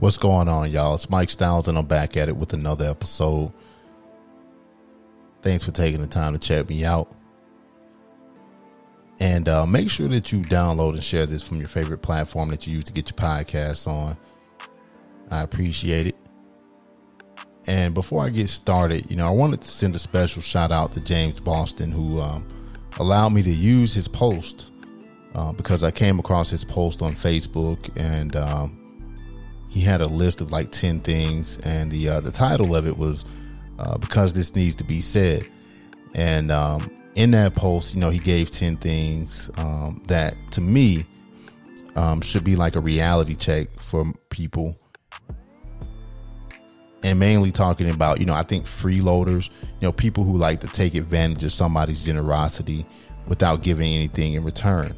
What's going on, y'all? It's Mike Styles, and I'm back at it with another episode. Thanks for taking the time to check me out. And uh, make sure that you download and share this from your favorite platform that you use to get your podcasts on. I appreciate it. And before I get started, you know, I wanted to send a special shout out to James Boston, who um, allowed me to use his post uh, because I came across his post on Facebook and um, he had a list of like 10 things and the uh, the title of it was uh, because this needs to be said. And um, in that post you know he gave 10 things um, that to me um, should be like a reality check for people. And mainly talking about you know i think freeloaders you know people who like to take advantage of somebody's generosity without giving anything in return.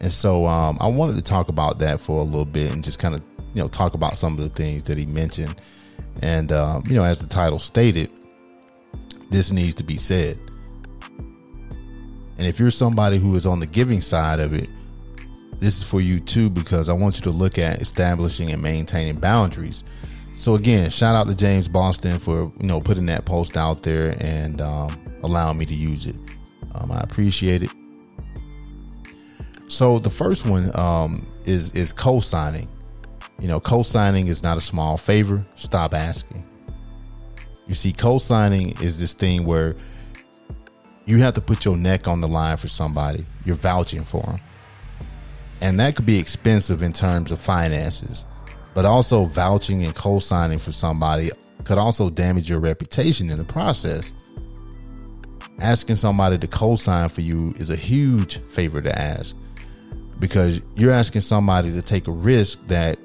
And so um, i wanted to talk about that for a little bit and just kind of you know talk about some of the things that he mentioned. And um, you know as the title stated this needs to be said. And if you're somebody who is on the giving side of it this is for you too because i want you to look at establishing and maintaining boundaries. So again shout out to james boston for you know putting that post out there and um, allowing me to use it. Um, i appreciate it. So the first one um, is is co-signing you know, co signing is not a small favor. Stop asking. You see, co signing is this thing where you have to put your neck on the line for somebody, you're vouching for them. And that could be expensive in terms of finances, but also vouching and co signing for somebody could also damage your reputation in the process. Asking somebody to co sign for you is a huge favor to ask because you're asking somebody to take a risk that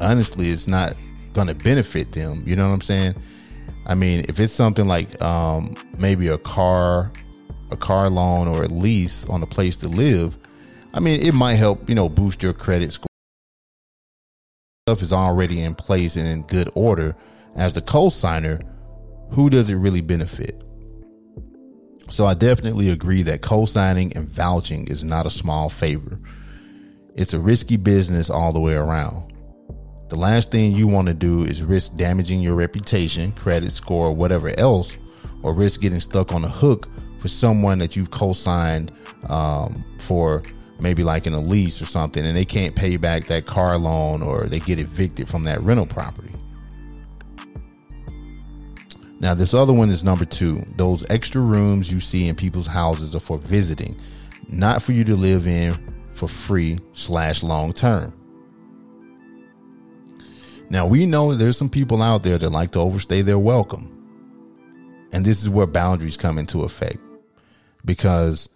honestly it's not going to benefit them. You know what I'm saying? I mean, if it's something like um, maybe a car, a car loan or a lease on a place to live, I mean, it might help, you know, boost your credit score. Stuff is already in place and in good order. As the co-signer, who does it really benefit? So I definitely agree that co-signing and vouching is not a small favor. It's a risky business all the way around. The last thing you want to do is risk damaging your reputation, credit score, whatever else, or risk getting stuck on a hook for someone that you've co-signed um, for maybe like in a lease or something, and they can't pay back that car loan or they get evicted from that rental property. Now, this other one is number two. Those extra rooms you see in people's houses are for visiting, not for you to live in for free slash long term. Now we know there's some people out there that like to overstay their welcome. And this is where boundaries come into effect. Because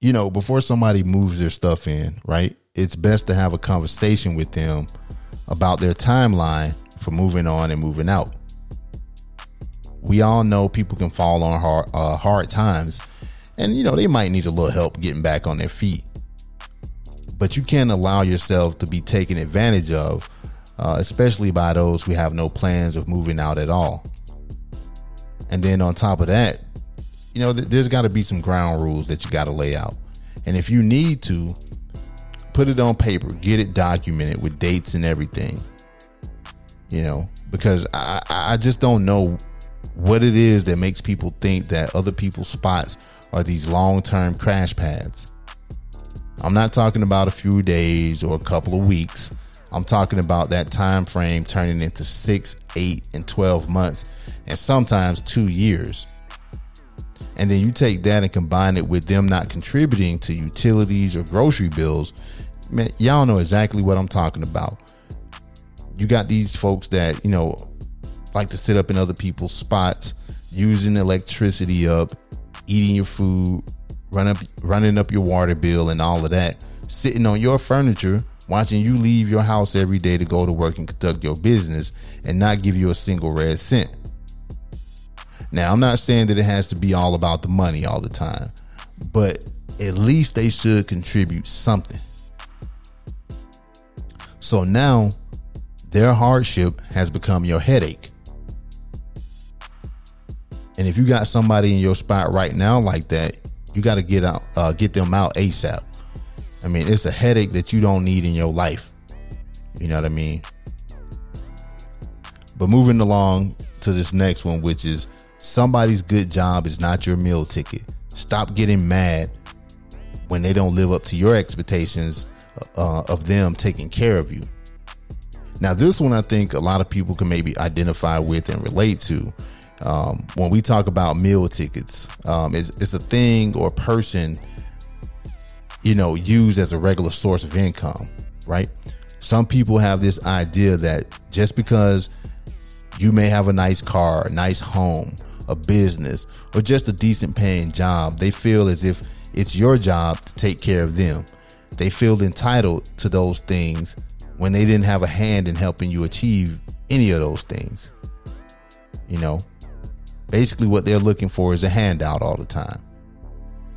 you know, before somebody moves their stuff in, right? It's best to have a conversation with them about their timeline for moving on and moving out. We all know people can fall on hard, uh, hard times, and you know they might need a little help getting back on their feet. But you can't allow yourself to be taken advantage of uh, especially by those who have no plans of moving out at all. And then on top of that, you know, th- there's got to be some ground rules that you got to lay out. And if you need to, put it on paper, get it documented with dates and everything. You know, because I, I just don't know what it is that makes people think that other people's spots are these long term crash pads. I'm not talking about a few days or a couple of weeks. I'm talking about that time frame turning into six, eight, and 12 months, and sometimes two years. And then you take that and combine it with them not contributing to utilities or grocery bills. Man, y'all know exactly what I'm talking about. You got these folks that, you know, like to sit up in other people's spots, using electricity up, eating your food, run up running up your water bill and all of that, sitting on your furniture watching you leave your house every day to go to work and conduct your business and not give you a single red cent. Now, I'm not saying that it has to be all about the money all the time, but at least they should contribute something. So now their hardship has become your headache. And if you got somebody in your spot right now like that, you got to get out, uh, get them out ASAP. I mean, it's a headache that you don't need in your life. You know what I mean? But moving along to this next one, which is somebody's good job is not your meal ticket. Stop getting mad when they don't live up to your expectations uh, of them taking care of you. Now, this one I think a lot of people can maybe identify with and relate to. Um, when we talk about meal tickets, um, it's, it's a thing or person, you know, used as a regular source of income, right? Some people have this idea that just because you may have a nice car, a nice home, a business, or just a decent paying job, they feel as if it's your job to take care of them. They feel entitled to those things when they didn't have a hand in helping you achieve any of those things. You know, basically what they're looking for is a handout all the time.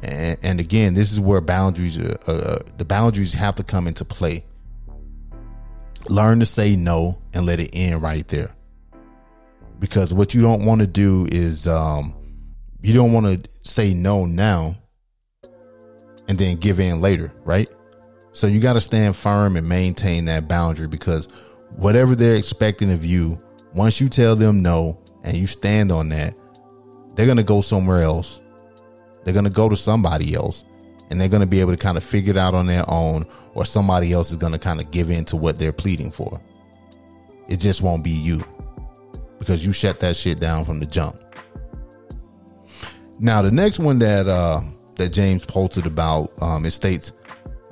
And, and again, this is where boundaries, are, uh, the boundaries have to come into play. Learn to say no and let it end right there. Because what you don't want to do is, um, you don't want to say no now and then give in later, right? So you got to stand firm and maintain that boundary because whatever they're expecting of you, once you tell them no and you stand on that, they're going to go somewhere else. They're going to go to somebody else and they're going to be able to kind of figure it out on their own or somebody else is going to kind of give in to what they're pleading for. It just won't be you because you shut that shit down from the jump. Now, the next one that, uh, that James posted about. Um, it states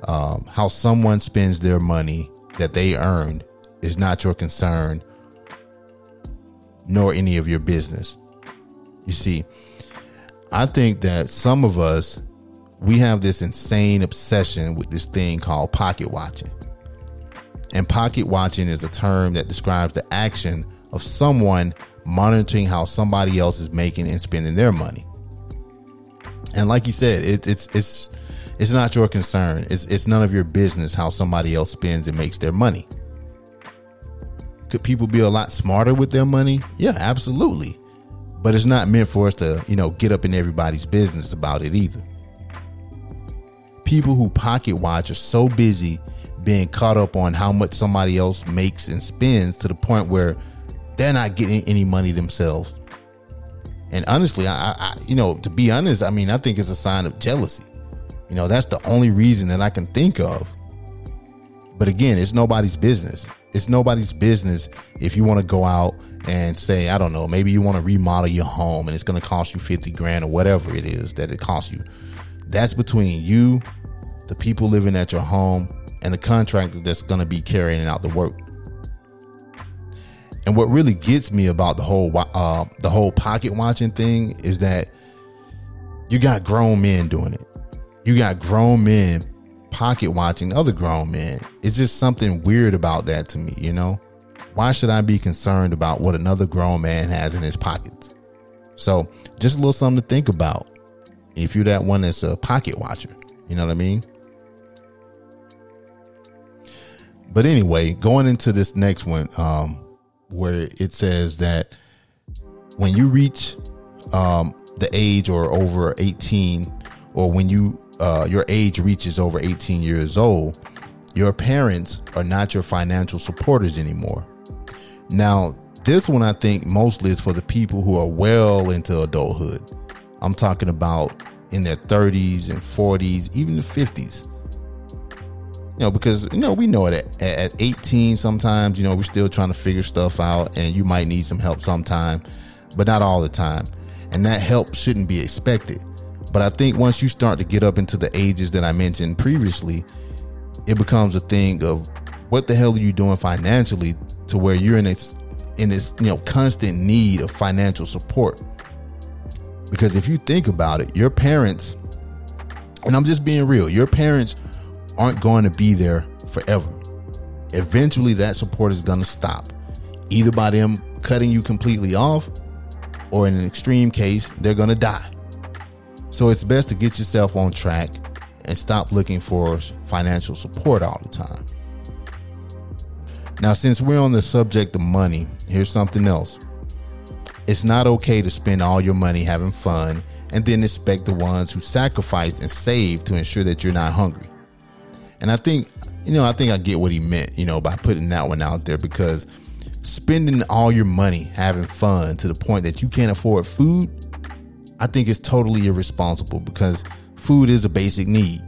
um, how someone spends their money that they earned is not your concern, nor any of your business. You see, I think that some of us we have this insane obsession with this thing called pocket watching. And pocket watching is a term that describes the action of someone monitoring how somebody else is making and spending their money. And like you said, it, it's it's it's not your concern. It's it's none of your business how somebody else spends and makes their money. Could people be a lot smarter with their money? Yeah, absolutely. But it's not meant for us to, you know, get up in everybody's business about it either. People who pocket watch are so busy being caught up on how much somebody else makes and spends to the point where they're not getting any money themselves. And honestly, I, I, you know, to be honest, I mean, I think it's a sign of jealousy. You know, that's the only reason that I can think of. But again, it's nobody's business. It's nobody's business if you want to go out and say, I don't know, maybe you want to remodel your home and it's going to cost you 50 grand or whatever it is that it costs you. That's between you, the people living at your home, and the contractor that's going to be carrying out the work. And what really gets me about the whole uh, the whole pocket watching thing is that you got grown men doing it. You got grown men pocket watching other grown men. It's just something weird about that to me, you know? Why should I be concerned about what another grown man has in his pockets? So, just a little something to think about. If you're that one that's a pocket watcher, you know what I mean? But anyway, going into this next one, um, where it says that when you reach um, the age or over 18 or when you uh, your age reaches over 18 years old your parents are not your financial supporters anymore now this one i think mostly is for the people who are well into adulthood i'm talking about in their 30s and 40s even the 50s you know, because you know we know it at, at 18. Sometimes you know we're still trying to figure stuff out, and you might need some help sometime, but not all the time. And that help shouldn't be expected. But I think once you start to get up into the ages that I mentioned previously, it becomes a thing of what the hell are you doing financially to where you're in this in this you know constant need of financial support. Because if you think about it, your parents, and I'm just being real, your parents aren't going to be there forever. eventually that support is going to stop, either by them cutting you completely off, or in an extreme case, they're going to die. So it's best to get yourself on track and stop looking for financial support all the time. Now, since we're on the subject of money, here's something else. It's not okay to spend all your money having fun and then expect the ones who sacrificed and saved to ensure that you're not hungry. And I think, you know, I think I get what he meant, you know, by putting that one out there because spending all your money having fun to the point that you can't afford food, I think it's totally irresponsible because food is a basic need.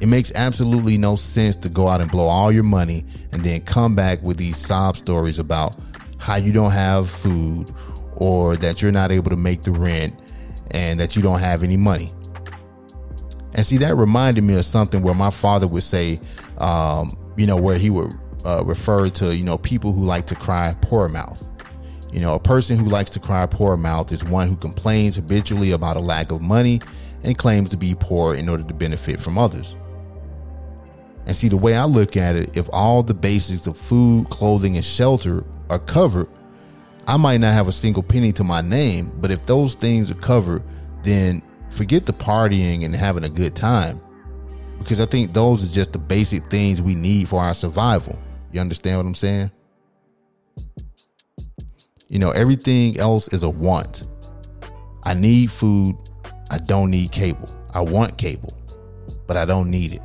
It makes absolutely no sense to go out and blow all your money and then come back with these sob stories about how you don't have food or that you're not able to make the rent and that you don't have any money. And see, that reminded me of something where my father would say, um, you know, where he would uh, refer to, you know, people who like to cry poor mouth. You know, a person who likes to cry poor mouth is one who complains habitually about a lack of money and claims to be poor in order to benefit from others. And see, the way I look at it, if all the basics of food, clothing, and shelter are covered, I might not have a single penny to my name, but if those things are covered, then forget the partying and having a good time. Because I think those are just the basic things we need for our survival. You understand what I'm saying? You know, everything else is a want. I need food. I don't need cable. I want cable, but I don't need it.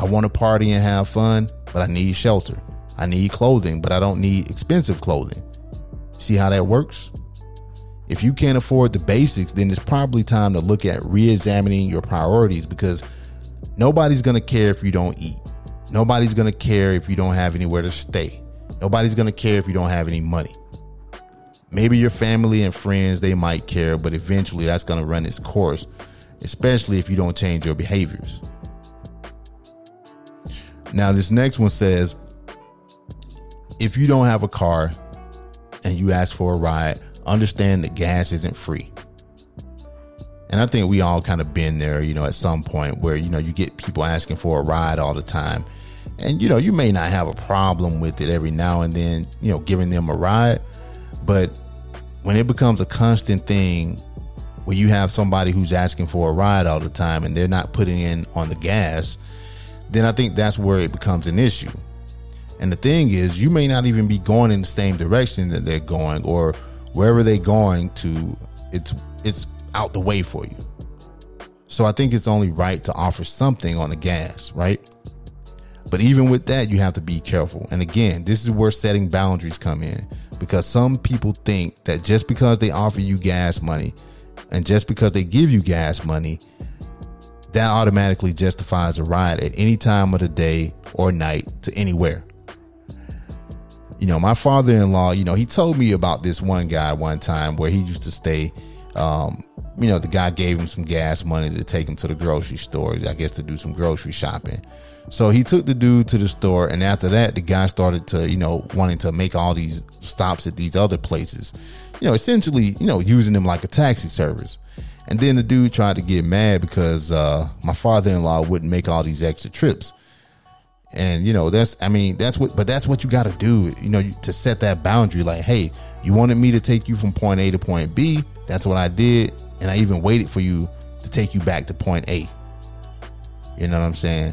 I want to party and have fun, but I need shelter. I need clothing, but I don't need expensive clothing. See how that works? If you can't afford the basics, then it's probably time to look at re examining your priorities because nobody's going to care if you don't eat. Nobody's going to care if you don't have anywhere to stay. Nobody's going to care if you don't have any money. Maybe your family and friends, they might care, but eventually that's going to run its course, especially if you don't change your behaviors. Now, this next one says if you don't have a car, and you ask for a ride, understand that gas isn't free. And I think we all kind of been there, you know, at some point where, you know, you get people asking for a ride all the time. And, you know, you may not have a problem with it every now and then, you know, giving them a ride. But when it becomes a constant thing where you have somebody who's asking for a ride all the time and they're not putting in on the gas, then I think that's where it becomes an issue. And the thing is, you may not even be going in the same direction that they're going, or wherever they're going to, it's it's out the way for you. So I think it's only right to offer something on the gas, right? But even with that, you have to be careful. And again, this is where setting boundaries come in because some people think that just because they offer you gas money and just because they give you gas money, that automatically justifies a ride at any time of the day or night to anywhere you know, my father in law, you know, he told me about this one guy one time where he used to stay. Um, you know, the guy gave him some gas money to take him to the grocery store, I guess to do some grocery shopping. So he took the dude to the store, and after that, the guy started to, you know, wanting to make all these stops at these other places, you know, essentially, you know, using them like a taxi service. And then the dude tried to get mad because uh, my father in law wouldn't make all these extra trips. And you know that's i mean that's what but that's what you got to do you know to set that boundary. Like hey you wanted me to take you from point a to point b? That's what i did. And i even waited for you to take you back to point a. You know what i'm saying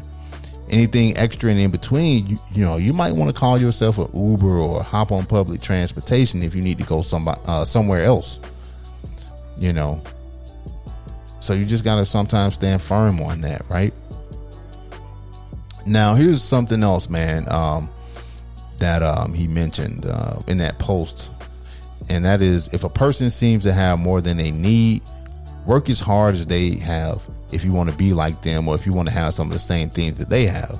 anything extra and in between you, you know you might want to call yourself an uber or hop on public transportation if you need to go somebody, uh, somewhere else you know so you just got to sometimes stand firm on that right now, here's something else, man, um, that um, he mentioned uh, in that post. And that is if a person seems to have more than they need, work as hard as they have if you want to be like them or if you want to have some of the same things that they have.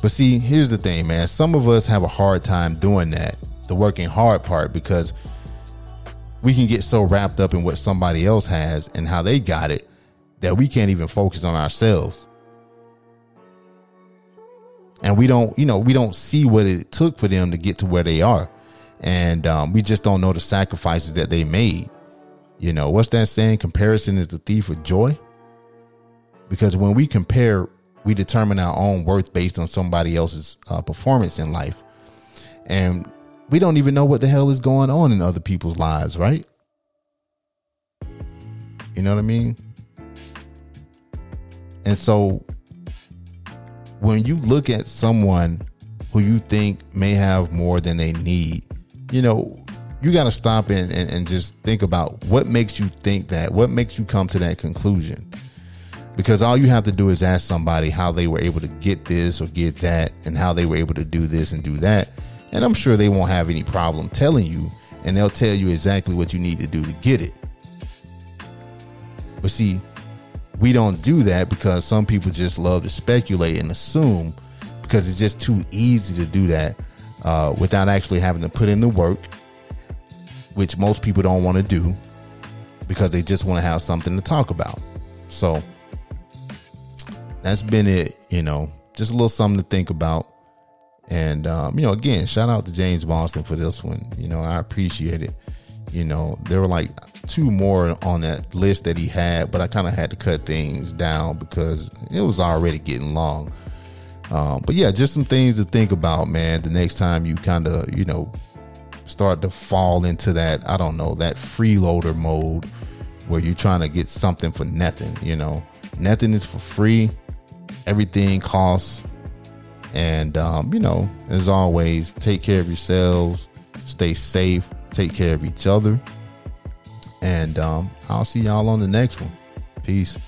But see, here's the thing, man. Some of us have a hard time doing that, the working hard part, because we can get so wrapped up in what somebody else has and how they got it that we can't even focus on ourselves and we don't you know we don't see what it took for them to get to where they are and um, we just don't know the sacrifices that they made you know what's that saying comparison is the thief of joy because when we compare we determine our own worth based on somebody else's uh, performance in life. And we don't even know what the hell is going on in other people's lives, right? You know what I mean? And so when you look at someone who you think may have more than they need, you know, you got to stop and, and, and, just think about what makes you think that, what makes you come to that conclusion. Because all you have to do is ask somebody how they were able to get this or get that and how they were able to do this and do that. And I'm sure they won't have any problem telling you, and they'll tell you exactly what you need to do to get it. But see, we don't do that because some people just love to speculate and assume because it's just too easy to do that uh, without actually having to put in the work, which most people don't want to do because they just want to have something to talk about. So that's been it, you know, just a little something to think about. And, um, you know, again, shout out to James Boston for this one. You know, I appreciate it. You know, there were like two more on that list that he had, but I kind of had to cut things down because it was already getting long. Um, but yeah, just some things to think about, man. The next time you kind of, you know, start to fall into that, I don't know, that freeloader mode where you're trying to get something for nothing, you know, nothing is for free, everything costs. And, um, you know, as always, take care of yourselves, stay safe, take care of each other. And um, I'll see y'all on the next one. Peace.